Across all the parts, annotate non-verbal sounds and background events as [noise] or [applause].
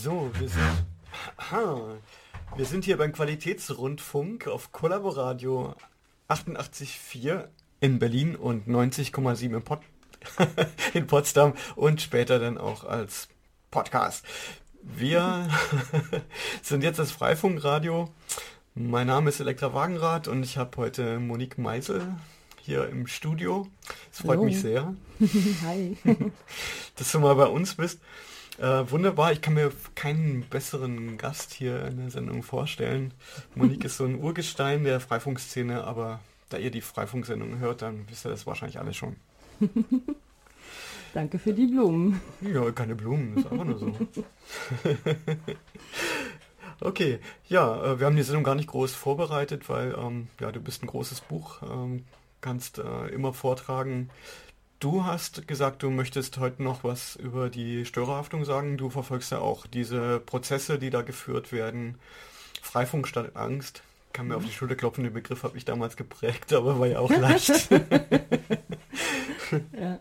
So, wir sind, aha, wir sind hier beim Qualitätsrundfunk auf Kollaboradio 88.4 in Berlin und 90,7 in, Pot [laughs] in Potsdam und später dann auch als Podcast. Wir [laughs] sind jetzt das Freifunkradio. Mein Name ist Elektra Wagenrad und ich habe heute Monique Meisel hier im Studio. Es freut Hallo. mich sehr, [laughs] Hi. dass du mal bei uns bist. Äh, wunderbar, ich kann mir keinen besseren Gast hier in der Sendung vorstellen. Monique ist so ein Urgestein der Freifunkszene, aber da ihr die Freifunksendung hört, dann wisst ihr das wahrscheinlich alle schon. [laughs] Danke für die Blumen. Ja, keine Blumen, ist einfach nur so. [laughs] okay, ja, äh, wir haben die Sendung gar nicht groß vorbereitet, weil ähm, ja, du bist ein großes Buch, ähm, kannst äh, immer vortragen. Du hast gesagt, du möchtest heute noch was über die Störerhaftung sagen. Du verfolgst ja auch diese Prozesse, die da geführt werden. Freifunk statt Angst. Kann mir auf die Schulter klopfen, den Begriff habe ich damals geprägt, [laughs] aber war ja auch [laughs] leicht. [laughs] Ja,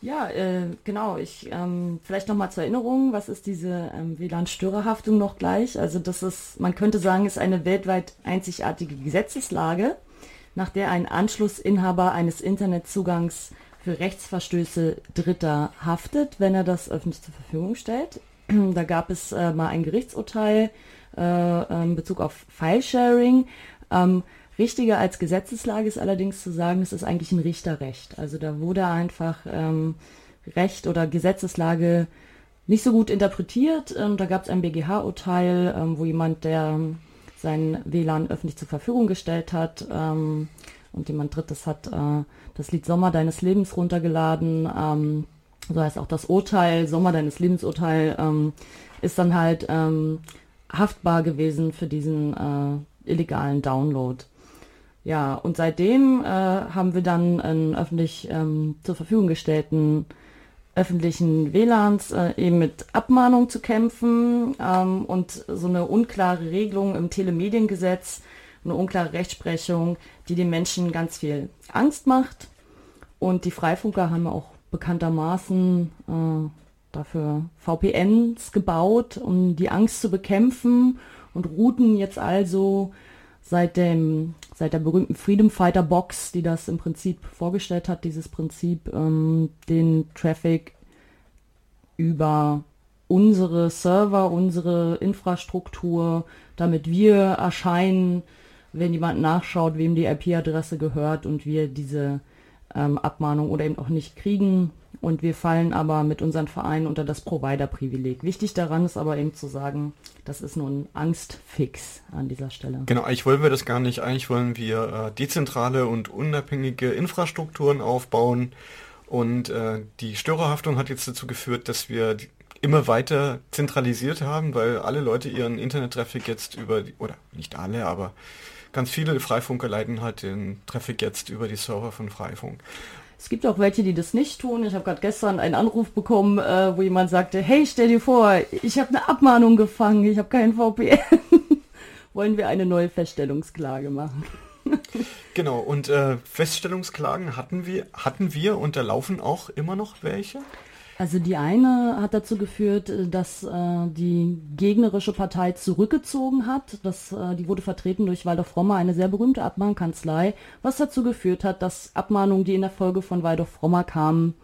ja äh, genau. Ich ähm, vielleicht noch mal zur Erinnerung, was ist diese ähm, WLAN-Störerhaftung noch gleich? Also das ist, man könnte sagen, ist eine weltweit einzigartige Gesetzeslage, nach der ein Anschlussinhaber eines Internetzugangs für Rechtsverstöße Dritter haftet, wenn er das öffentlich zur Verfügung stellt. [clears throat] Da gab es äh, mal ein Gerichtsurteil äh, in Bezug auf File-Sharing. Ähm, richtiger als Gesetzeslage ist allerdings zu sagen, es ist eigentlich ein Richterrecht. Also da wurde einfach ähm, Recht oder Gesetzeslage nicht so gut interpretiert. Ähm, da gab es ein BGH-Urteil, ähm, wo jemand, der ähm, sein WLAN öffentlich zur Verfügung gestellt hat ähm, und jemand Drittes hat äh, das Lied Sommer deines Lebens runtergeladen. Ähm, so heißt auch das Urteil, Sommer deines Lebens Urteil, ähm, ist dann halt ähm, haftbar gewesen für diesen äh, illegalen Download. Ja, und seitdem äh, haben wir dann einen öffentlich ähm, zur Verfügung gestellten öffentlichen WLANs äh, eben mit Abmahnung zu kämpfen ähm, und so eine unklare Regelung im Telemediengesetz, eine unklare Rechtsprechung, die den Menschen ganz viel Angst macht. Und die Freifunker haben auch bekanntermaßen äh, dafür VPNs gebaut, um die Angst zu bekämpfen und routen jetzt also seit dem seit der berühmten Freedom Fighter Box, die das im Prinzip vorgestellt hat, dieses Prinzip, ähm, den Traffic über unsere Server, unsere Infrastruktur, damit wir erscheinen, wenn jemand nachschaut, wem die IP-Adresse gehört und wir diese ähm, Abmahnung oder eben auch nicht kriegen. Und wir fallen aber mit unseren Vereinen unter das Provider-Privileg. Wichtig daran ist aber eben zu sagen, das ist nur ein Angstfix an dieser Stelle. Genau, eigentlich wollen wir das gar nicht. Eigentlich wollen wir äh, dezentrale und unabhängige Infrastrukturen aufbauen. Und äh, die Störerhaftung hat jetzt dazu geführt, dass wir immer weiter zentralisiert haben, weil alle Leute ihren Internet-Traffic jetzt über, die, oder nicht alle, aber ganz viele Freifunker leiten halt den Traffic jetzt über die Server von Freifunk. Es gibt auch welche, die das nicht tun. Ich habe gerade gestern einen Anruf bekommen, äh, wo jemand sagte, hey, stell dir vor, ich habe eine Abmahnung gefangen, ich habe keinen VPN. [laughs] Wollen wir eine neue Feststellungsklage machen? [laughs] Genau, und äh, Feststellungsklagen hatten wir, hatten wir und da laufen auch immer noch welche? Also die eine hat dazu geführt, äh, dass äh, die gegnerische Partei zurückgezogen hat. Das, äh, die wurde vertreten durch Waldorf Rommer, eine sehr berühmte Abmahnkanzlei, was dazu geführt hat, dass Abmahnungen, die in der Folge von Waldorf Rommer kamen,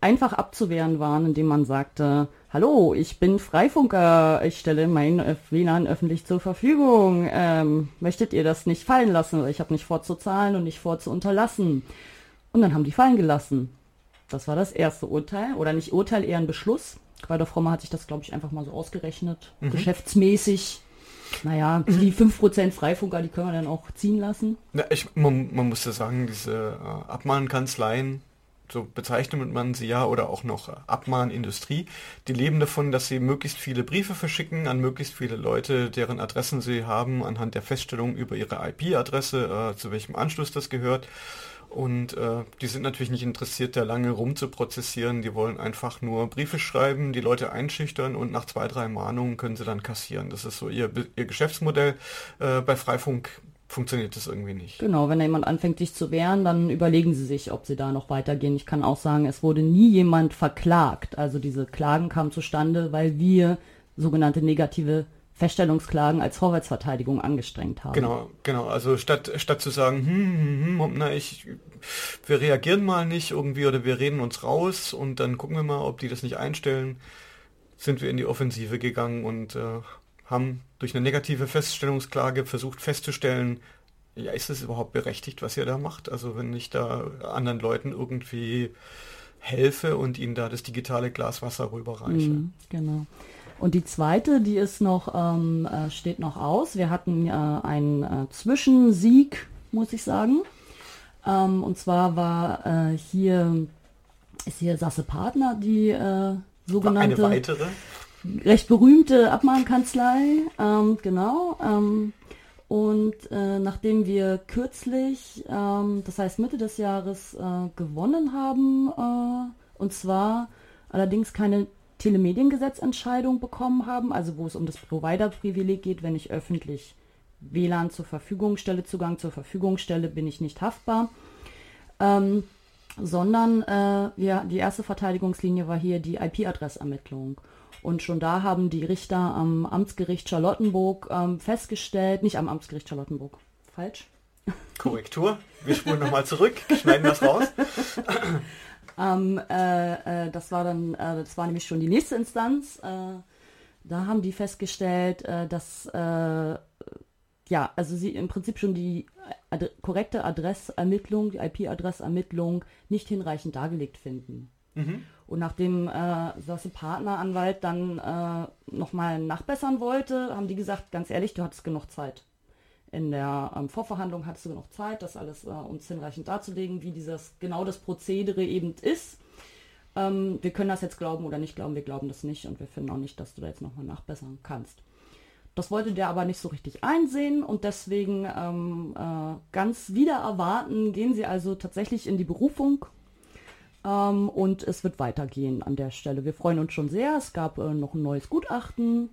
einfach abzuwehren waren, indem man sagte, hallo, ich bin Freifunker, ich stelle mein äh, WLAN öffentlich zur Verfügung. Ähm, möchtet ihr das nicht fallen lassen? Ich habe nicht vor zu zahlen und nicht vor zu unterlassen. Und dann haben die fallen gelassen. Das war das erste Urteil. Oder nicht Urteil, eher ein Beschluss. Waldorf Rommer hat sich das, glaube ich, einfach mal so ausgerechnet. Geschäftsmäßig. Naja, die 5% Freifunker, die können wir dann auch ziehen lassen. Na, ich, man, man muss ja sagen, diese äh, Abmahnkanzleien, so bezeichnet man sie ja, oder auch noch äh, Abmahnindustrie, die leben davon, dass sie möglichst viele Briefe verschicken an möglichst viele Leute, deren Adressen sie haben, anhand der Feststellung über ihre IP-Adresse, äh, zu welchem Anschluss das gehört. Und äh, die sind natürlich nicht interessiert, da lange rumzuprozessieren. Die wollen einfach nur Briefe schreiben, die Leute einschüchtern und nach zwei, drei Mahnungen können sie dann kassieren. Das ist so ihr, ihr Geschäftsmodell. Äh, bei Freifunk funktioniert das irgendwie nicht. Genau, wenn da jemand anfängt, sich zu wehren, dann überlegen sie sich, ob sie da noch weitergehen. Ich kann auch sagen, es wurde nie jemand verklagt. Also diese Klagen kamen zustande, weil wir sogenannte negative Feststellungsklagen als Vorwärtsverteidigung angestrengt haben. Genau, genau. Also statt, statt zu sagen, hm, hm, hm, na, ich, wir reagieren mal nicht irgendwie oder wir reden uns raus und dann gucken wir mal, ob die das nicht einstellen, sind wir in die Offensive gegangen und äh, haben durch eine negative Feststellungsklage versucht festzustellen, ja, ist es überhaupt berechtigt, was ihr da macht? Also wenn ich da anderen Leuten irgendwie helfe und ihnen da das digitale Glas Wasser rüberreiche. Mm, genau. Und die zweite, die ist noch, ähm, äh, steht noch aus. Wir hatten äh, einen äh, Zwischensieg, muss ich sagen. Ähm, und zwar war äh, hier, ist hier Sasse Partner, die äh, sogenannte... Eine weitere? Recht berühmte Abmahnkanzlei, ähm, genau. Ähm, und äh, nachdem wir kürzlich, ähm, das heißt Mitte des Jahres, gewonnen haben, und zwar allerdings keine Telemediengesetzentscheidung bekommen haben, also wo es um das Provider-Privileg geht, wenn ich öffentlich WLAN zur Verfügung stelle, Zugang zur Verfügung stelle, bin ich nicht haftbar. Ähm, sondern äh, ja, die erste Verteidigungslinie war hier die IP-Adressermittlung. Und schon da haben die Richter am Amtsgericht Charlottenburg ähm, festgestellt, nicht am Amtsgericht Charlottenburg, falsch. Korrektur, wir spulen nochmal zurück, schneiden das raus. [laughs] Ähm, äh, äh, das war dann, äh, das war nämlich schon die nächste Instanz. Äh, da haben die festgestellt, äh, dass äh, ja, also sie im Prinzip schon die ad korrekte Adressermittlung, die IP-Adressermittlung nicht hinreichend dargelegt finden. Mhm. Und nachdem äh, Sasse Partneranwalt dann äh, nochmal nachbessern wollte, haben die gesagt, ganz ehrlich, du hattest genug Zeit in der ähm, Vorverhandlung hattest du noch Zeit, das alles äh, uns hinreichend darzulegen, wie dieses genau das Prozedere eben ist. Ähm, wir können das jetzt glauben oder nicht glauben, wir glauben das nicht und wir finden auch nicht, dass du da jetzt nochmal nachbessern kannst. Das wollte der aber nicht so richtig einsehen und deswegen ähm, äh, ganz wieder erwarten, gehen sie also tatsächlich in die Berufung ähm, und es wird weitergehen an der Stelle. Wir freuen uns schon sehr. Es gab äh, noch ein neues Gutachten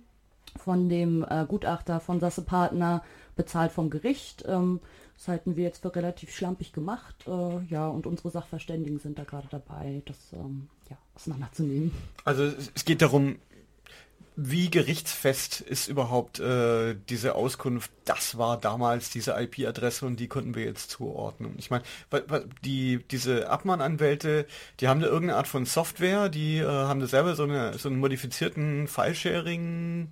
von dem äh, Gutachter von Sasse Partner bezahlt vom Gericht. Ähm, das halten wir jetzt für relativ schlampig gemacht. Äh, ja, und unsere Sachverständigen sind da gerade dabei, das ähm, ja, auseinanderzunehmen. Also es geht darum, wie gerichtsfest ist überhaupt äh, diese Auskunft, das war damals diese IP-Adresse und die konnten wir jetzt zuordnen. Ich meine, die, diese Abmahnanwälte, die haben da irgendeine Art von Software, die äh, haben da selber so, eine, so einen modifizierten File-Sharing-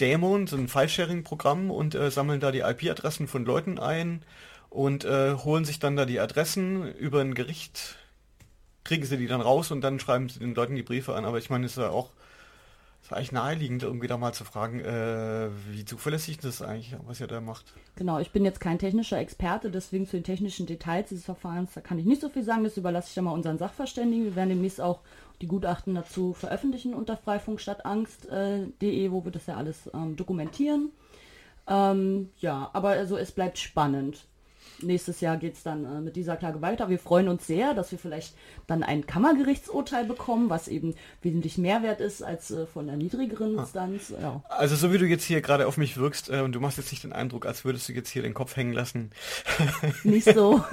Dämon, so ein File-Sharing-Programm und äh, sammeln da die IP-Adressen von Leuten ein und äh, holen sich dann da die Adressen über ein Gericht, kriegen sie die dann raus und dann schreiben sie den Leuten die Briefe an. Aber ich meine, es ist ja auch ist eigentlich naheliegend, irgendwie da mal zu fragen, äh, wie zuverlässig das eigentlich, was ihr da macht. Genau, ich bin jetzt kein technischer Experte, deswegen zu den technischen Details dieses Verfahrens, da kann ich nicht so viel sagen, das überlasse ich dann mal unseren Sachverständigen. Wir werden demnächst auch die Gutachten dazu veröffentlichen unter freifunkstadtangst.de, äh, wo wir das ja alles ähm, dokumentieren. Ähm, ja, aber also es bleibt spannend. Nächstes Jahr geht es dann äh, mit dieser Klage weiter. Wir freuen uns sehr, dass wir vielleicht dann ein Kammergerichtsurteil bekommen, was eben wesentlich mehr wert ist als äh, von der niedrigeren ah. Instanz. Ja. Also so wie du jetzt hier gerade auf mich wirkst äh, und du machst jetzt nicht den Eindruck, als würdest du jetzt hier den Kopf hängen lassen. Nicht so.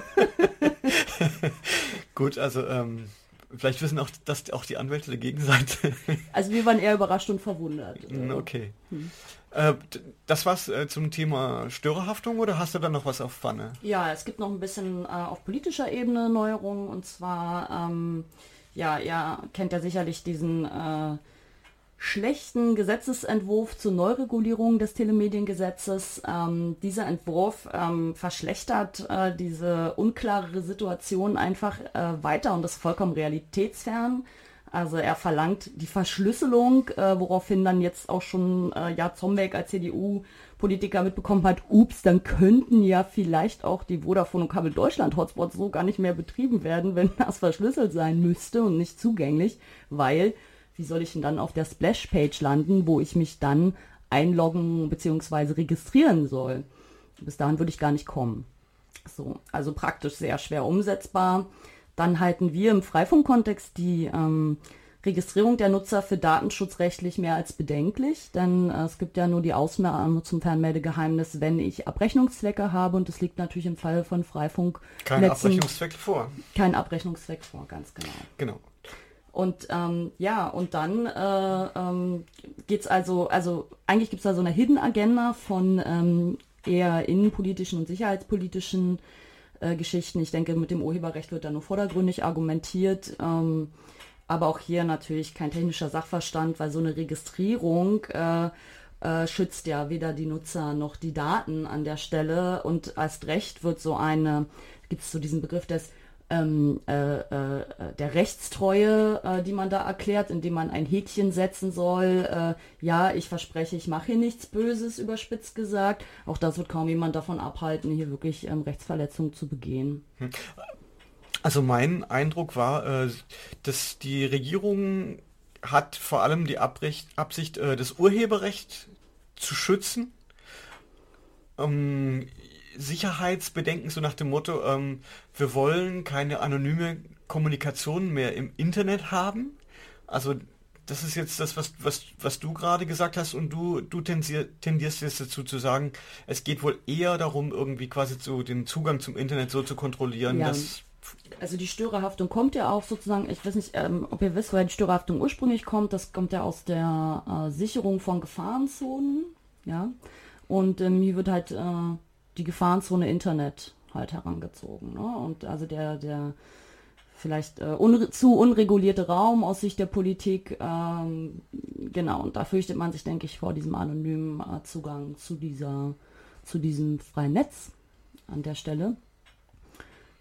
[laughs] Gut, also ähm, Vielleicht wissen auch das auch die Anwälte der Gegenseite. [laughs] Also wir waren eher überrascht und verwundert. Hm, okay. Hm. Äh, das war's äh, zum Thema Störerhaftung oder hast du da noch was auf Pfanne? Ja, es gibt noch ein bisschen äh, auf politischer Ebene Neuerungen und zwar, ähm, ja, ihr kennt ja sicherlich diesen äh, schlechten Gesetzesentwurf zur Neuregulierung des Telemediengesetzes. Ähm, dieser Entwurf ähm, verschlechtert äh, diese unklare Situation einfach äh, weiter und ist vollkommen realitätsfern. Also er verlangt die Verschlüsselung, äh, woraufhin dann jetzt auch schon äh, ja Zombeck als CDU-Politiker mitbekommen hat, ups, dann könnten ja vielleicht auch die Vodafone und Kabel Deutschland Hotspots so gar nicht mehr betrieben werden, [laughs] wenn das verschlüsselt sein müsste und nicht zugänglich, weil wie soll ich denn dann auf der Splash-Page landen, wo ich mich dann einloggen bzw. registrieren soll? Bis dahin würde ich gar nicht kommen. So, also praktisch sehr schwer umsetzbar. Dann halten wir im Freifunk-Kontext die ähm, Registrierung der Nutzer für datenschutzrechtlich mehr als bedenklich, denn äh, es gibt ja nur die Ausnahme zum Fernmeldegeheimnis, wenn ich Abrechnungszwecke habe und es liegt natürlich im Fall von Freifunk kein Abrechnungszweck vor. Kein Abrechnungszweck vor, ganz genau. Genau. Und ähm, ja, und dann äh, ähm, geht also, also eigentlich gibt es da so eine Hidden Agenda von ähm, eher innenpolitischen und sicherheitspolitischen äh, Geschichten. Ich denke, mit dem Urheberrecht wird da nur vordergründig argumentiert. Ähm, aber auch hier natürlich kein technischer Sachverstand, weil so eine Registrierung äh, äh, schützt ja weder die Nutzer noch die Daten an der Stelle. Und erst recht wird so eine, gibt es so diesen Begriff des ähm, äh, äh, der Rechtstreue, äh, die man da erklärt, indem man ein Häkchen setzen soll. Äh, ja, ich verspreche, ich mache hier nichts Böses, überspitzt gesagt. Auch das wird kaum jemand davon abhalten, hier wirklich ähm, Rechtsverletzungen zu begehen. Hm. Also mein Eindruck war, äh, dass die Regierung hat vor allem die Abricht, Absicht, äh, das Urheberrecht zu schützen. Ähm, Sicherheitsbedenken, so nach dem Motto, ähm, wir wollen keine anonyme Kommunikation mehr im Internet haben. Also das ist jetzt das, was, was, was du gerade gesagt hast und du, du tendier, tendierst jetzt dazu zu sagen, es geht wohl eher darum, irgendwie quasi so den Zugang zum Internet so zu kontrollieren, ja. dass also die Störerhaftung kommt ja auch sozusagen, ich weiß nicht, ähm, ob ihr wisst, woher die Störerhaftung ursprünglich kommt, das kommt ja aus der äh, Sicherung von Gefahrenzonen, ja. Und ähm, hier wird halt äh, die Gefahrenzone Internet halt herangezogen. Ne? Und also der, der vielleicht äh, un zu unregulierte Raum aus Sicht der Politik, ähm, genau, und da fürchtet man sich, denke ich, vor diesem anonymen äh, Zugang zu dieser, zu diesem freien Netz an der Stelle.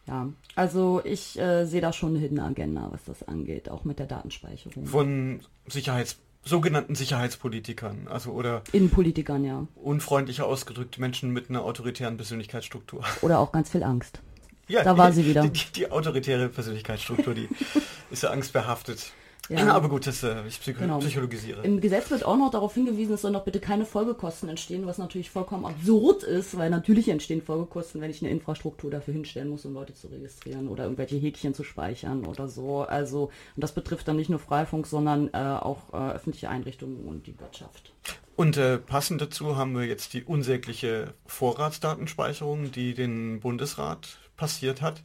Ja, also ich äh, sehe da schon eine Hidden Agenda, was das angeht, auch mit der Datenspeicherung. Von Sicherheits sogenannten Sicherheitspolitikern, also oder Innenpolitikern, ja. Unfreundlicher ausgedrückt Menschen mit einer autoritären Persönlichkeitsstruktur. Oder auch ganz viel Angst. Ja, da war sie wieder. Die, die, die autoritäre Persönlichkeitsstruktur, die [laughs] ist ja angstbehaftet. Ja. [laughs] Aber gut, das äh, ich psycho genau. psychologisiere. Im Gesetz wird auch noch darauf hingewiesen, es sollen doch bitte keine Folgekosten entstehen, was natürlich vollkommen absurd ist, weil natürlich entstehen Folgekosten, wenn ich eine Infrastruktur dafür hinstellen muss, um Leute zu registrieren oder irgendwelche Häkchen zu speichern oder so. Also, und das betrifft dann nicht nur Freifunk, sondern äh, auch äh, öffentliche Einrichtungen und die Wirtschaft. Und äh, passend dazu haben wir jetzt die unsägliche Vorratsdatenspeicherung, die den Bundesrat passiert hat.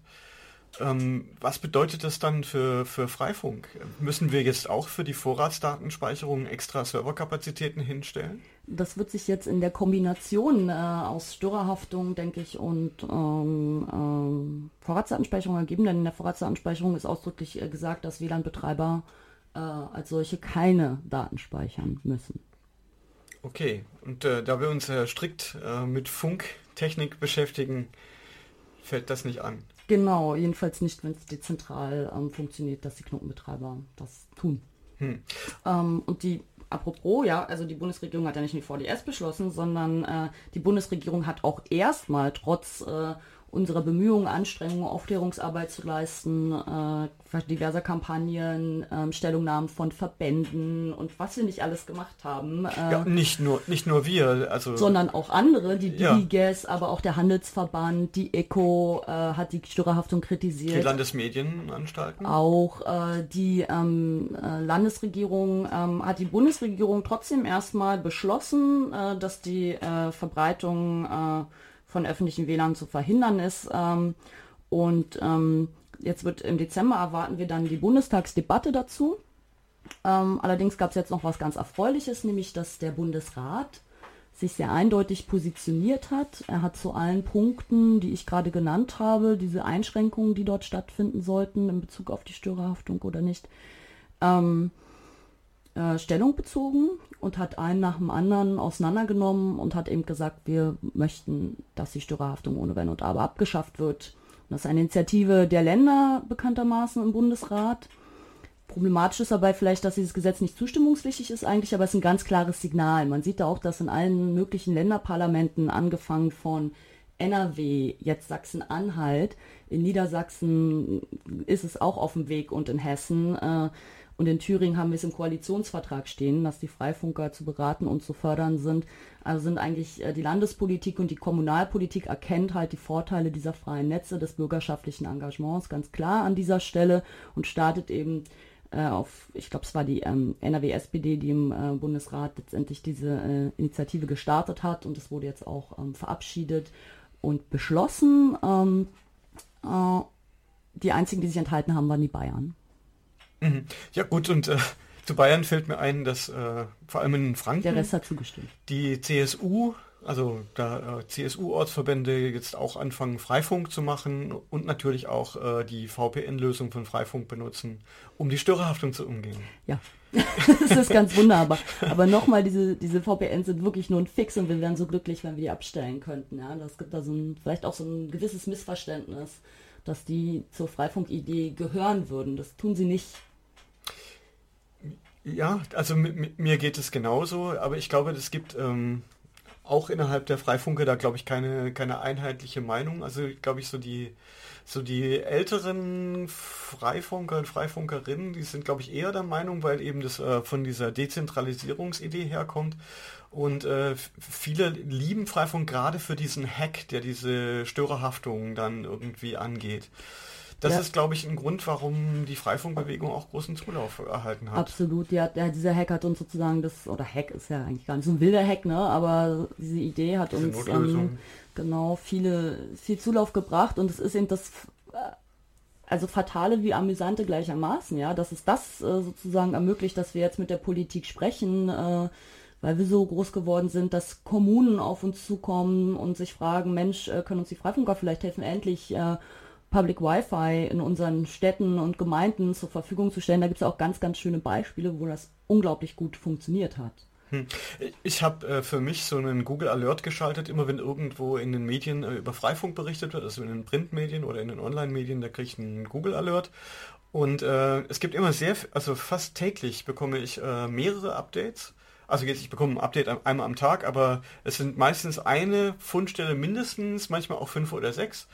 Ähm, was bedeutet das dann für, für Freifunk? Müssen wir jetzt auch für die Vorratsdatenspeicherung extra Serverkapazitäten hinstellen? Das wird sich jetzt in der Kombination äh, aus Störerhaftung, denke ich, und ähm, ähm, Vorratsdatenspeicherung ergeben, denn in der Vorratsdatenspeicherung ist ausdrücklich äh, gesagt, dass WLAN-Betreiber äh, als solche keine Daten speichern müssen. Okay, und äh, da wir uns strikt äh, mit Funktechnik beschäftigen, fällt das nicht an. Genau, jedenfalls nicht, wenn es dezentral ähm, funktioniert, dass die Knotenbetreiber das tun. Hm. Ähm, und die, apropos, ja, also die Bundesregierung hat ja nicht nur die VDS beschlossen, sondern äh, die Bundesregierung hat auch erstmal trotz äh, unserer Bemühungen, Anstrengungen, Aufklärungsarbeit zu leisten, äh, diverser Kampagnen, äh, Stellungnahmen von Verbänden und was wir nicht alles gemacht haben. Äh, ja, nicht nur, nicht nur wir, also sondern auch andere, die DIGES, ja. aber auch der Handelsverband, die ECO äh, hat die Störerhaftung kritisiert. Die Landesmedienanstalten. Auch äh, die ähm, äh, Landesregierung ähm, hat die Bundesregierung trotzdem erstmal beschlossen, dass die Verbreitung von öffentlichen WLAN zu verhindern ist. Ähm, und ähm, jetzt wird im Dezember erwarten wir dann die Bundestagsdebatte dazu. Ähm, allerdings gab es jetzt noch was ganz Erfreuliches, nämlich dass der Bundesrat sich sehr eindeutig positioniert hat. Er hat zu allen Punkten, die ich gerade genannt habe, diese Einschränkungen, die dort stattfinden sollten in Bezug auf die Störerhaftung oder nicht, ähm, äh, Stellung bezogen und hat einen nach dem anderen auseinandergenommen und hat eben gesagt, wir möchten, dass die Störerhaftung ohne Wenn und Aber abgeschafft wird. Und das ist eine Initiative der Länder bekanntermaßen im Bundesrat. Problematisch ist dabei vielleicht, dass dieses Gesetz nicht zustimmungspflichtig ist eigentlich, aber es ist ein ganz klares Signal. Man sieht da auch, dass in allen möglichen Länderparlamenten, angefangen von NRW, jetzt Sachsen-Anhalt, in Niedersachsen ist es auch auf dem Weg und in Hessen, äh, und in Thüringen haben wir es im Koalitionsvertrag stehen, dass die Freifunker zu beraten und zu fördern sind. Also sind eigentlich äh, die Landespolitik und die Kommunalpolitik erkennt halt die Vorteile dieser freien Netze, des bürgerschaftlichen Engagements ganz klar an dieser Stelle und startet eben äh, auf, ich glaube, es war die ähm, NRW-SPD, die im äh, Bundesrat letztendlich diese äh, Initiative gestartet hat und es wurde jetzt auch ähm, verabschiedet und beschlossen. Ähm, äh, die einzigen, die sich enthalten haben, waren die Bayern. Mhm. Ja gut, und äh, zu Bayern fällt mir ein, dass äh, vor allem in Franken Der Rest hat zugestimmt. die CSU, also da äh, CSU-Ortsverbände jetzt auch anfangen, Freifunk zu machen und natürlich auch äh, die VPN-Lösung von Freifunk benutzen, um die Störerhaftung zu umgehen. Ja, [laughs] das ist ganz wunderbar. Aber nochmal, diese, diese VPNs sind wirklich nur ein Fix und wir wären so glücklich, wenn wir die abstellen könnten. Ja, das gibt da so ein, vielleicht auch so ein gewisses Missverständnis, dass die zur Freifunk-Idee gehören würden. Das tun sie nicht. Ja, also mir geht es genauso, aber ich glaube, es gibt ähm, auch innerhalb der Freifunke da, glaube ich, keine, keine einheitliche Meinung. Also, glaube ich, so die, so die älteren Freifunker und Freifunkerinnen, die sind, glaube ich, eher der Meinung, weil eben das äh, von dieser Dezentralisierungsidee herkommt. Und äh, viele lieben Freifunk gerade für diesen Hack, der diese Störerhaftung dann irgendwie angeht. Das Ja. ist, glaube ich, ein Grund, warum die Freifunkbewegung auch großen Zulauf erhalten hat. Absolut, ja, dieser Hack hat uns sozusagen das, oder Hack ist ja eigentlich gar nicht so ein wilder Hack, ne? Aber diese Idee hat Diese uns ähm, genau viele, viel Zulauf gebracht und es ist eben das äh, also fatale wie amüsante gleichermaßen, ja, dass es das äh, sozusagen ermöglicht, dass wir jetzt mit der Politik sprechen, äh, weil wir so groß geworden sind, dass Kommunen auf uns zukommen und sich fragen, Mensch, äh, können uns die Freifunker vielleicht helfen, endlich äh, Public Wi-Fi in unseren Städten und Gemeinden zur Verfügung zu stellen. Da gibt es auch ganz, ganz schöne Beispiele, wo das unglaublich gut funktioniert hat. Ich habe äh, für mich so einen Google Alert geschaltet, immer wenn irgendwo in den Medien äh, über Freifunk berichtet wird, also in den Printmedien oder in den Online-Medien, da kriege ich einen Google Alert. Und äh, es gibt immer sehr, also fast täglich bekomme ich äh, mehrere Updates. Also jetzt, ich bekomme ein Update ein- einmal am Tag, aber es sind meistens eine Fundstelle mindestens, manchmal auch fünf oder sechs.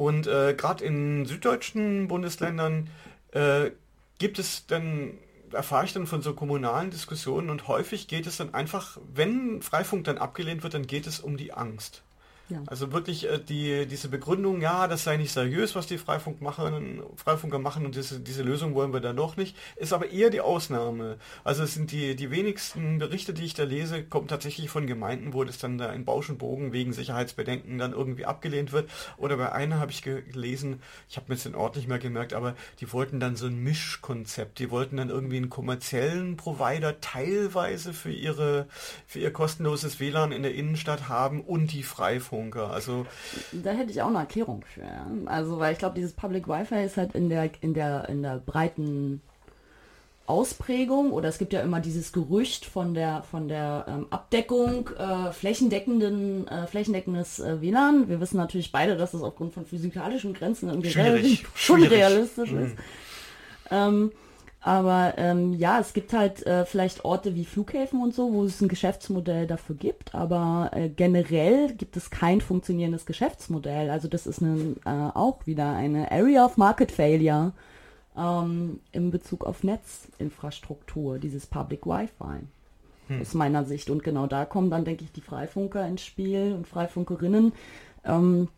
Und äh, gerade in süddeutschen Bundesländern äh, gibt es dann, erfahre ich dann von so kommunalen Diskussionen und häufig geht es dann einfach, wenn Freifunk dann abgelehnt wird, dann geht es um die Angst. Ja. Also wirklich äh, die, diese Begründung, ja, das sei nicht seriös, was die Freifunk machen, Freifunker machen und diese, diese Lösung wollen wir dann doch nicht, ist aber eher die Ausnahme. Also es sind die, die wenigsten Berichte, die ich da lese, kommen tatsächlich von Gemeinden, wo das dann da in Bausch und Bogen wegen Sicherheitsbedenken dann irgendwie abgelehnt wird. Oder bei einer habe ich ge- gelesen, ich habe mir jetzt den Ort nicht mehr gemerkt, aber die wollten dann so ein Mischkonzept. Die wollten dann irgendwie einen kommerziellen Provider teilweise für ihre für ihr kostenloses WLAN in der Innenstadt haben und die Freifunker. Also Da hätte ich auch eine Erklärung für. Ja. Also, weil ich glaube, dieses Public Wi-Fi ist halt in der, in der, in der breiten Ausprägung oder es gibt ja immer dieses Gerücht von der von der ähm, Abdeckung äh, flächendeckenden äh, flächendeckendes äh, WLAN. Wir wissen natürlich beide, dass das aufgrund von physikalischen Grenzen irgendwie Schwierig, schwierig. unrealistisch ist. Ähm, aber ähm, ja, es gibt halt äh, vielleicht Orte wie Flughäfen und so, wo es ein Geschäftsmodell dafür gibt, aber äh, generell gibt es kein funktionierendes Geschäftsmodell. Also das ist eine, äh, auch wieder eine Area of Market Failure ähm, in Bezug auf Netzinfrastruktur, dieses Public Wi-Fi aus meiner Sicht. Und genau da kommen dann, denke ich, die Freifunker ins Spiel und Freifunkerinnen, ähm,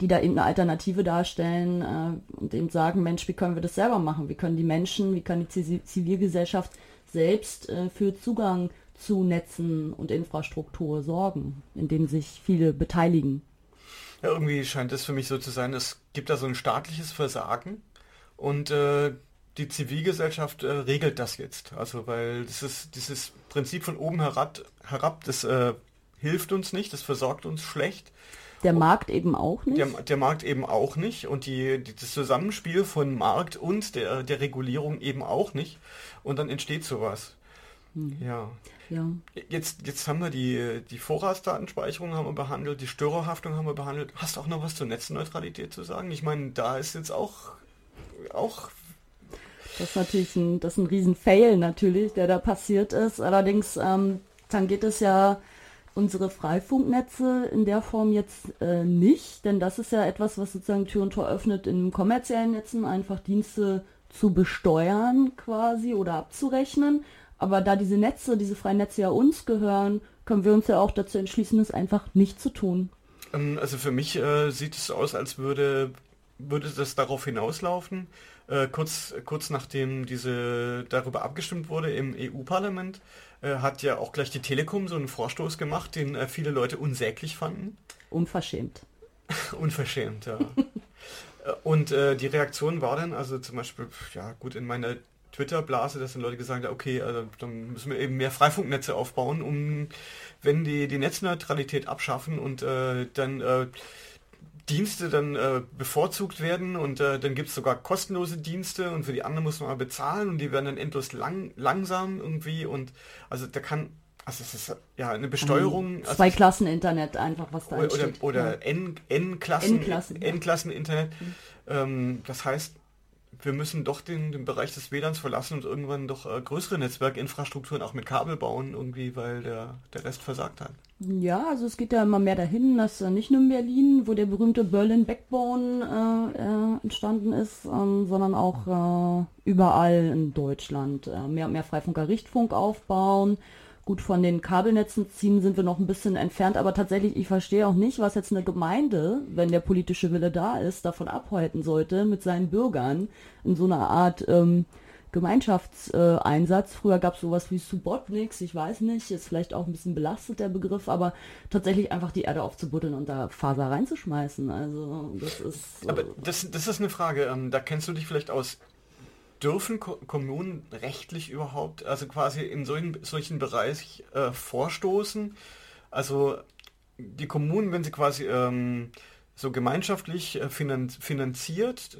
die da eben eine Alternative darstellen äh, und eben sagen, Mensch, wie können wir das selber machen? Wie können die Menschen, wie kann die Zivi- Zivilgesellschaft selbst äh, für Zugang zu Netzen und Infrastruktur sorgen, indem sich viele beteiligen? ja, irgendwie scheint es für mich so zu sein, es gibt da so ein staatliches Versagen und äh, die Zivilgesellschaft äh, regelt das jetzt. Also weil ist dieses Prinzip von oben herab, herab das äh, hilft uns nicht, das versorgt uns schlecht. Der Markt eben auch nicht. Der, der Markt eben auch nicht und die, die, das Zusammenspiel von Markt und der, der Regulierung eben auch nicht. Und dann entsteht sowas. Ja. ja. Jetzt, jetzt haben wir die, die Vorratsdatenspeicherung haben wir behandelt, die Störerhaftung haben wir behandelt. Hast du auch noch was zur Netzneutralität zu sagen? Ich meine, da ist jetzt auch, auch Das ist natürlich ein, das ist ein Riesen-Fail natürlich, der da passiert ist. Allerdings ähm, tangiert es ja unsere Freifunknetze in der Form jetzt äh, nicht, denn das ist ja etwas, was sozusagen Tür und Tor öffnet, in kommerziellen Netzen einfach Dienste zu besteuern quasi oder abzurechnen. Aber da diese Netze, diese freien Netze ja uns gehören, können wir uns ja auch dazu entschließen, es einfach nicht zu tun. Ähm, Also für mich äh, sieht es aus, als würde, würde das darauf hinauslaufen, äh, kurz, kurz nachdem diese darüber abgestimmt wurde im EU-Parlament, äh, hat ja auch gleich die Telekom so einen Vorstoß gemacht, den äh, viele Leute unsäglich fanden. Unverschämt. [laughs] Unverschämt, ja. Äh, und äh, die Reaktion war dann, also zum Beispiel, ja gut, in meiner Twitter-Blase, dass dann Leute gesagt haben, okay, also dann müssen wir eben mehr Freifunknetze aufbauen, um, wenn die die Netzneutralität abschaffen und äh, dann Dienste dann äh, bevorzugt werden und äh, dann gibt es sogar kostenlose Dienste und für die anderen muss man mal bezahlen und die werden dann endlos lang, langsam irgendwie und also da kann also es ist ja eine Besteuerung. Also zwei Klassen Internet einfach, was da oder, entsteht. Oder, oder ja. N-Klassen N-Klassen, N-Klassen Internet. Mhm. Ähm, das heißt, wir müssen doch den, den Bereich des WLANs verlassen und irgendwann doch äh, größere Netzwerkinfrastrukturen auch mit Kabel bauen, irgendwie, weil der, der Rest versagt hat. Ja, also es geht ja immer mehr dahin, dass äh, nicht nur in Berlin, wo der berühmte Berlin Backbone äh, äh, entstanden ist, ähm, sondern auch äh, überall in Deutschland äh, mehr und mehr Freifunker Richtfunk aufbauen Gut, von den Kabelnetzen ziehen sind wir noch ein bisschen entfernt, aber tatsächlich, ich verstehe auch nicht, was jetzt eine Gemeinde, wenn der politische Wille da ist, davon abhalten sollte, mit seinen Bürgern in so einer Art ähm, Gemeinschaftseinsatz. Äh, Früher gab es sowas wie Subotniks, ich weiß nicht, ist vielleicht auch ein bisschen belastet der Begriff, aber tatsächlich einfach die Erde aufzubuddeln und da Faser reinzuschmeißen. Also das ist. Aber das, das ist eine Frage, ähm, da kennst du dich vielleicht aus dürfen Ko Kommunen rechtlich überhaupt, also quasi in solchen, solchen Bereich äh, vorstoßen? Also die Kommunen, wenn sie quasi ähm, so gemeinschaftlich äh, finanziert,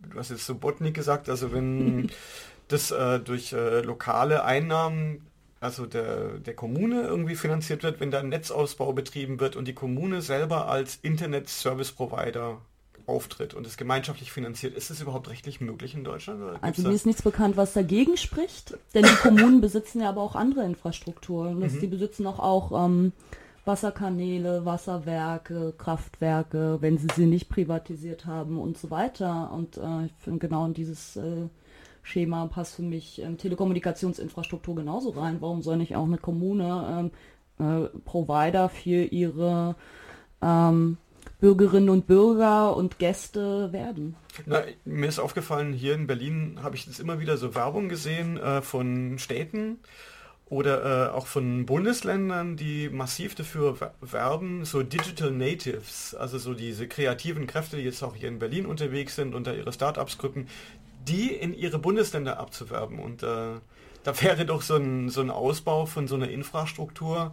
du hast jetzt so Botnik gesagt, also wenn [laughs] das äh, durch äh, lokale Einnahmen also der, der Kommune irgendwie finanziert wird, wenn da ein Netzausbau betrieben wird und die Kommune selber als Internet-Service-Provider auftritt und es gemeinschaftlich finanziert, ist es überhaupt rechtlich möglich in Deutschland? Also mir ist nichts bekannt, was dagegen spricht, denn die Kommunen [laughs] besitzen ja aber auch andere Infrastrukturen. Mhm. Die besitzen auch, auch ähm, Wasserkanäle, Wasserwerke, Kraftwerke, wenn sie sie nicht privatisiert haben und so weiter. Und äh, ich finde genau in dieses äh, Schema passt für mich ähm, Telekommunikationsinfrastruktur genauso rein. Warum soll nicht auch eine Kommune ähm, äh, Provider für ihre ähm, Bürgerinnen und Bürger und Gäste werden. Na, mir ist aufgefallen, hier in Berlin habe ich jetzt immer wieder so Werbung gesehen äh, von Städten oder äh, auch von Bundesländern, die massiv dafür werben, so Digital Natives, also so diese kreativen Kräfte, die jetzt auch hier in Berlin unterwegs sind und da ihre Startups gründen, die in ihre Bundesländer abzuwerben. Und äh, da [laughs] wäre doch so ein, so ein Ausbau von so einer Infrastruktur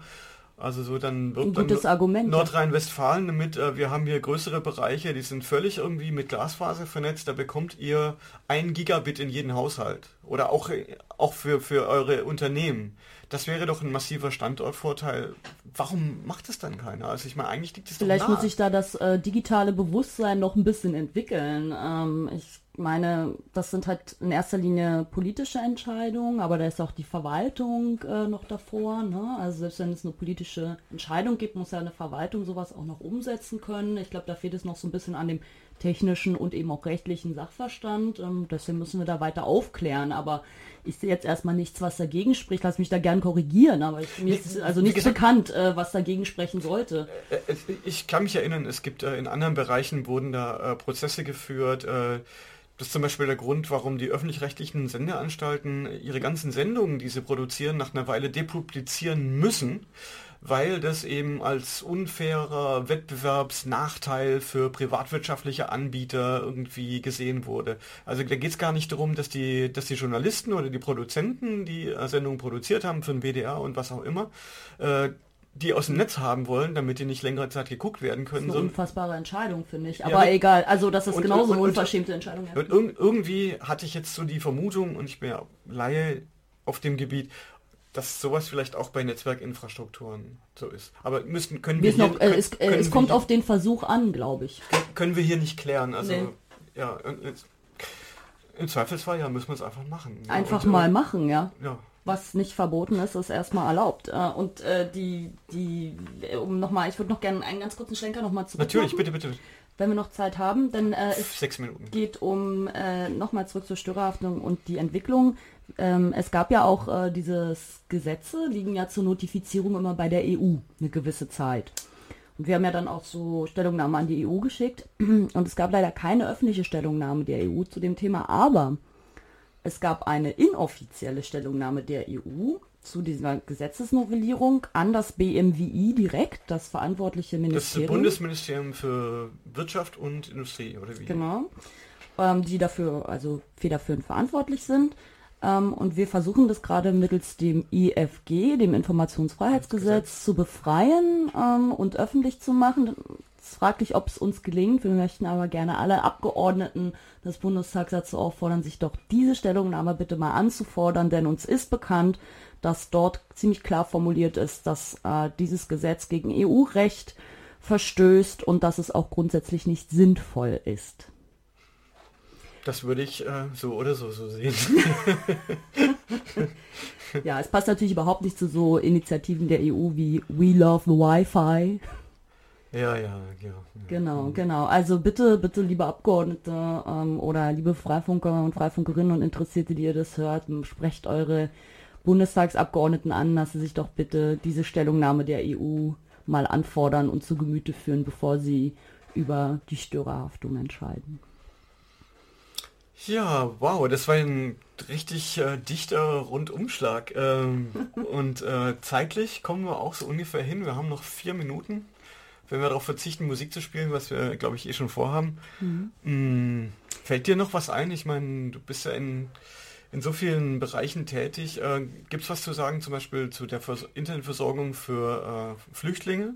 also so dann wird gutes Argument. Nordrhein-Westfalen damit, äh, wir haben hier größere Bereiche, die sind völlig irgendwie mit Glasfaser vernetzt, da bekommt ihr ein Gigabit in jeden Haushalt. Oder auch, auch für, für eure Unternehmen. Das wäre doch ein massiver Standortvorteil. Warum macht es dann keiner? Also ich meine, eigentlich liegt es Vielleicht muss sich da das äh, digitale Bewusstsein noch ein bisschen entwickeln. Ähm, ich meine, das sind halt in erster Linie politische Entscheidungen, aber da ist auch die Verwaltung äh, noch davor. Ne? Also selbst wenn es eine politische Entscheidung gibt, muss ja eine Verwaltung sowas auch noch umsetzen können. Ich glaube, da fehlt es noch so ein bisschen an dem technischen und eben auch rechtlichen Sachverstand. Ähm, deswegen müssen wir da weiter aufklären. Aber ich sehe jetzt erstmal nichts, was dagegen spricht. Lass mich da gern korrigieren, aber ich, mir ist also nichts bekannt, äh, was dagegen sprechen sollte. Äh, äh, ich kann mich erinnern, es gibt äh, in anderen Bereichen wurden da äh, Prozesse geführt. Äh, das ist zum Beispiel der Grund, warum die öffentlich-rechtlichen Sendeanstalten ihre ganzen Sendungen, die sie produzieren, nach einer Weile depublizieren müssen, weil das eben als unfairer Wettbewerbsnachteil für privatwirtschaftliche Anbieter irgendwie gesehen wurde. Also da geht es gar nicht darum, dass die, dass die Journalisten oder die Produzenten, die Sendungen produziert haben für den WDR und was auch immer, äh, die aus dem Netz haben wollen, damit die nicht längere Zeit geguckt werden können. Das ist eine unfassbare Entscheidung, finde ich. Aber ja, egal, also das ist und, genauso eine unverschämte Entscheidung. Und, und irgendwie hatte ich jetzt so die Vermutung, und ich bin ja Laie auf dem Gebiet, dass sowas vielleicht auch bei Netzwerkinfrastrukturen so ist. Aber müssen können wir, wir hier, noch, äh, es, äh, es kommt hier, auf den Versuch an, glaube ich. Können wir hier nicht klären. Also nee. ja, im Zweifelsfall ja müssen wir es einfach machen. Einfach und, mal machen, ja. Ja was nicht verboten ist, ist erstmal erlaubt. Äh, und äh, die, die, um nochmal, ich würde noch gerne einen ganz kurzen Schlenker nochmal zurück. Natürlich, bitte, bitte. Wenn wir noch Zeit haben, denn äh, es Sechs Minuten. geht um äh, nochmal zurück zur Störerhaftung und die Entwicklung. Ähm, es gab ja auch äh, dieses Gesetze, liegen ja zur Notifizierung immer bei der EU eine gewisse Zeit. Und wir haben ja dann auch so Stellungnahmen an die EU geschickt und es gab leider keine öffentliche Stellungnahme der EU zu dem Thema, aber es gab eine inoffizielle Stellungnahme der EU zu dieser Gesetzesnovellierung an das BMWI direkt, das verantwortliche Ministerium. Das Bundesministerium für Wirtschaft und Industrie, oder wie? Genau. Ähm, die dafür, also federführend verantwortlich sind. Ähm, und wir versuchen das gerade mittels dem IFG, dem Informationsfreiheitsgesetz, zu befreien ähm, und öffentlich zu machen. Es ist fraglich, ob es uns gelingt. Wir möchten aber gerne alle Abgeordneten des Bundestags dazu auffordern, sich doch diese Stellungnahme bitte mal anzufordern, denn uns ist bekannt, dass dort ziemlich klar formuliert ist, dass äh, dieses Gesetz gegen EU-Recht verstößt und dass es auch grundsätzlich nicht sinnvoll ist. Das würde ich äh, so oder so so sehen. [laughs] ja, es passt natürlich überhaupt nicht zu so Initiativen der EU wie We Love the Wi-Fi. Ja, ja, ja. Genau, mhm. genau. Also bitte, bitte, liebe Abgeordnete ähm, oder liebe Freifunker und Freifunkerinnen und Interessierte, die ihr das hört, sprecht eure Bundestagsabgeordneten an, dass sie sich doch bitte diese Stellungnahme der EU mal anfordern und zu Gemüte führen, bevor sie über die Störerhaftung entscheiden. Ja, wow, das war ein richtig äh, dichter Rundumschlag. Ähm, [laughs] und äh, zeitlich kommen wir auch so ungefähr hin. Wir haben noch vier Minuten, wenn wir darauf verzichten, Musik zu spielen, was wir, glaube ich, eh schon vorhaben. Mhm. Hm, fällt dir noch was ein? Ich meine, du bist ja in in so vielen Bereichen tätig. Äh, Gibt es was zu sagen, zum Beispiel zu der Vers Internetversorgung für äh, Flüchtlinge,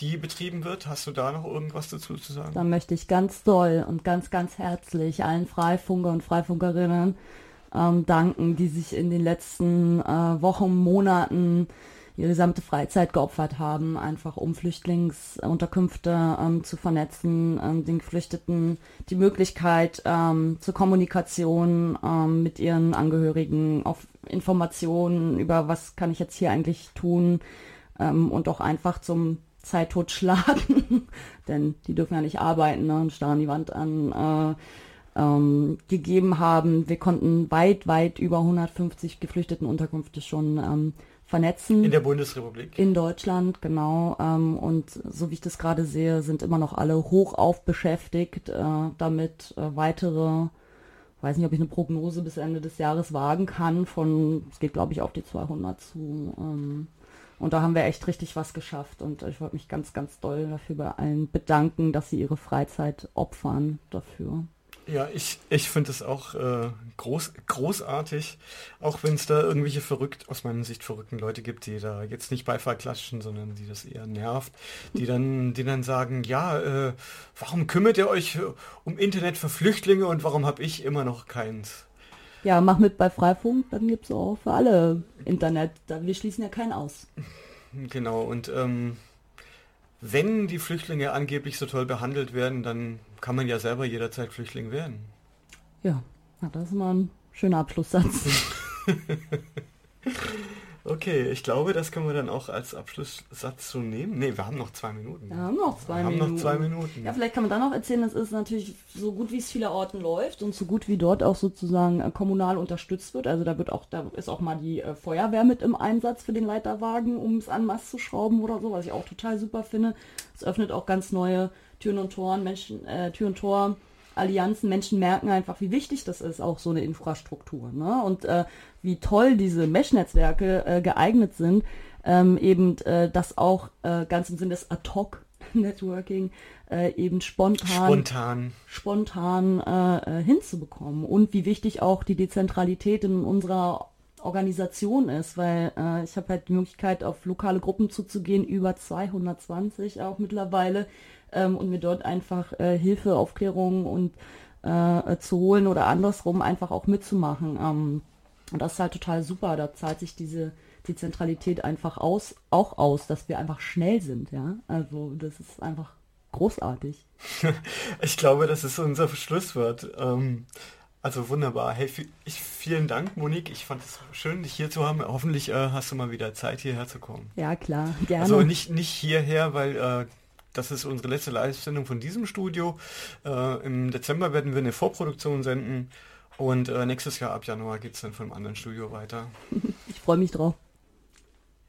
die betrieben wird? Hast du da noch irgendwas dazu zu sagen? Da möchte ich ganz doll und ganz, ganz herzlich allen Freifunker und Freifunkerinnen ähm, danken, die sich in den letzten äh, Wochen, Monaten ihre gesamte Freizeit geopfert haben, einfach um Flüchtlingsunterkünfte ähm, zu vernetzen, ähm, den Geflüchteten die Möglichkeit ähm, zur Kommunikation ähm, mit ihren Angehörigen, auf Informationen über was kann ich jetzt hier eigentlich tun ähm, und auch einfach zum Zeit schlagen, [laughs] denn die dürfen ja nicht arbeiten ne, und starren die Wand an. Äh, ähm, gegeben haben. Wir konnten weit, weit über 150 Geflüchtetenunterkünfte schon ähm, vernetzen. In der Bundesrepublik. In Deutschland, genau. Ähm, und so wie ich das gerade sehe, sind immer noch alle hochauf beschäftigt, äh, damit äh, weitere, weiß nicht, ob ich eine Prognose bis Ende des Jahres wagen kann, von, es geht glaube ich auf die 200 zu. Ähm, und da haben wir echt richtig was geschafft. Und ich wollte mich ganz, ganz doll dafür bei allen bedanken, dass sie ihre Freizeit opfern dafür. Ja, ich, ich finde es auch äh, groß, großartig, auch wenn es da irgendwelche verrückt, aus meiner Sicht verrückten Leute gibt, die da jetzt nicht Beifall klatschen, sondern die das eher nervt, die dann, die dann sagen, ja, äh, warum kümmert ihr euch um Internet für Flüchtlinge und warum habe ich immer noch keins? Ja, mach mit bei Freifunk, dann gibt es auch für alle Internet. Wir schließen ja keinen aus. [laughs] Genau, und ähm, wenn die Flüchtlinge angeblich so toll behandelt werden, dann kann man ja selber jederzeit Flüchtling werden. Ja, das ist mal ein schöner Abschlusssatz. [laughs] okay, ich glaube, das können wir dann auch als Abschlusssatz so nehmen. Ne, wir haben noch zwei Minuten. Wir haben noch zwei wir Minuten. Haben noch zwei Minuten. Ja, vielleicht kann man dann noch erzählen, das ist natürlich so gut, wie es viele Orten läuft und so gut wie dort auch sozusagen äh, kommunal unterstützt wird. Also da wird auch, da ist auch mal die äh, Feuerwehr mit im Einsatz für den Leiterwagen, um es an Mast zu schrauben oder so, was ich auch total super finde. Es öffnet auch ganz neue Türen und Toren, Menschen, äh, Tür und Tor. Allianzen, Menschen merken einfach, wie wichtig das ist, auch so eine Infrastruktur. Ne? Und äh, wie toll diese Mesh-Netzwerke äh, geeignet sind, ähm, eben äh, das auch äh, ganz im Sinne des Ad-Hoc-Networking äh, eben spontan, spontan, spontan äh, äh, hinzubekommen. Und wie wichtig auch die Dezentralität in unserer Organisation ist, weil äh, ich habe halt die Möglichkeit, auf lokale Gruppen zuzugehen, über 220 auch mittlerweile, ähm, und mir dort einfach äh, Hilfe, Aufklärung und äh, zu holen oder andersrum einfach auch mitzumachen. Ähm, und das ist halt total super. Da zahlt sich diese die Zentralität einfach aus, auch aus, dass wir einfach schnell sind, ja. Also das ist einfach großartig. [laughs] ich glaube, das ist unser Schlusswort. Ähm, also wunderbar. Hey, ich, vielen Dank, Monique. Ich fand es schön, dich hier zu haben. Hoffentlich äh, hast du mal wieder Zeit, hierher zu kommen. Ja, klar, gerne. Also nicht, nicht hierher, weil äh, das ist unsere letzte Live-Sendung von diesem Studio. Äh, Im Dezember werden wir eine Vorproduktion senden und äh, nächstes Jahr ab Januar geht es dann von einem anderen Studio weiter. [laughs] Ich freue mich drauf.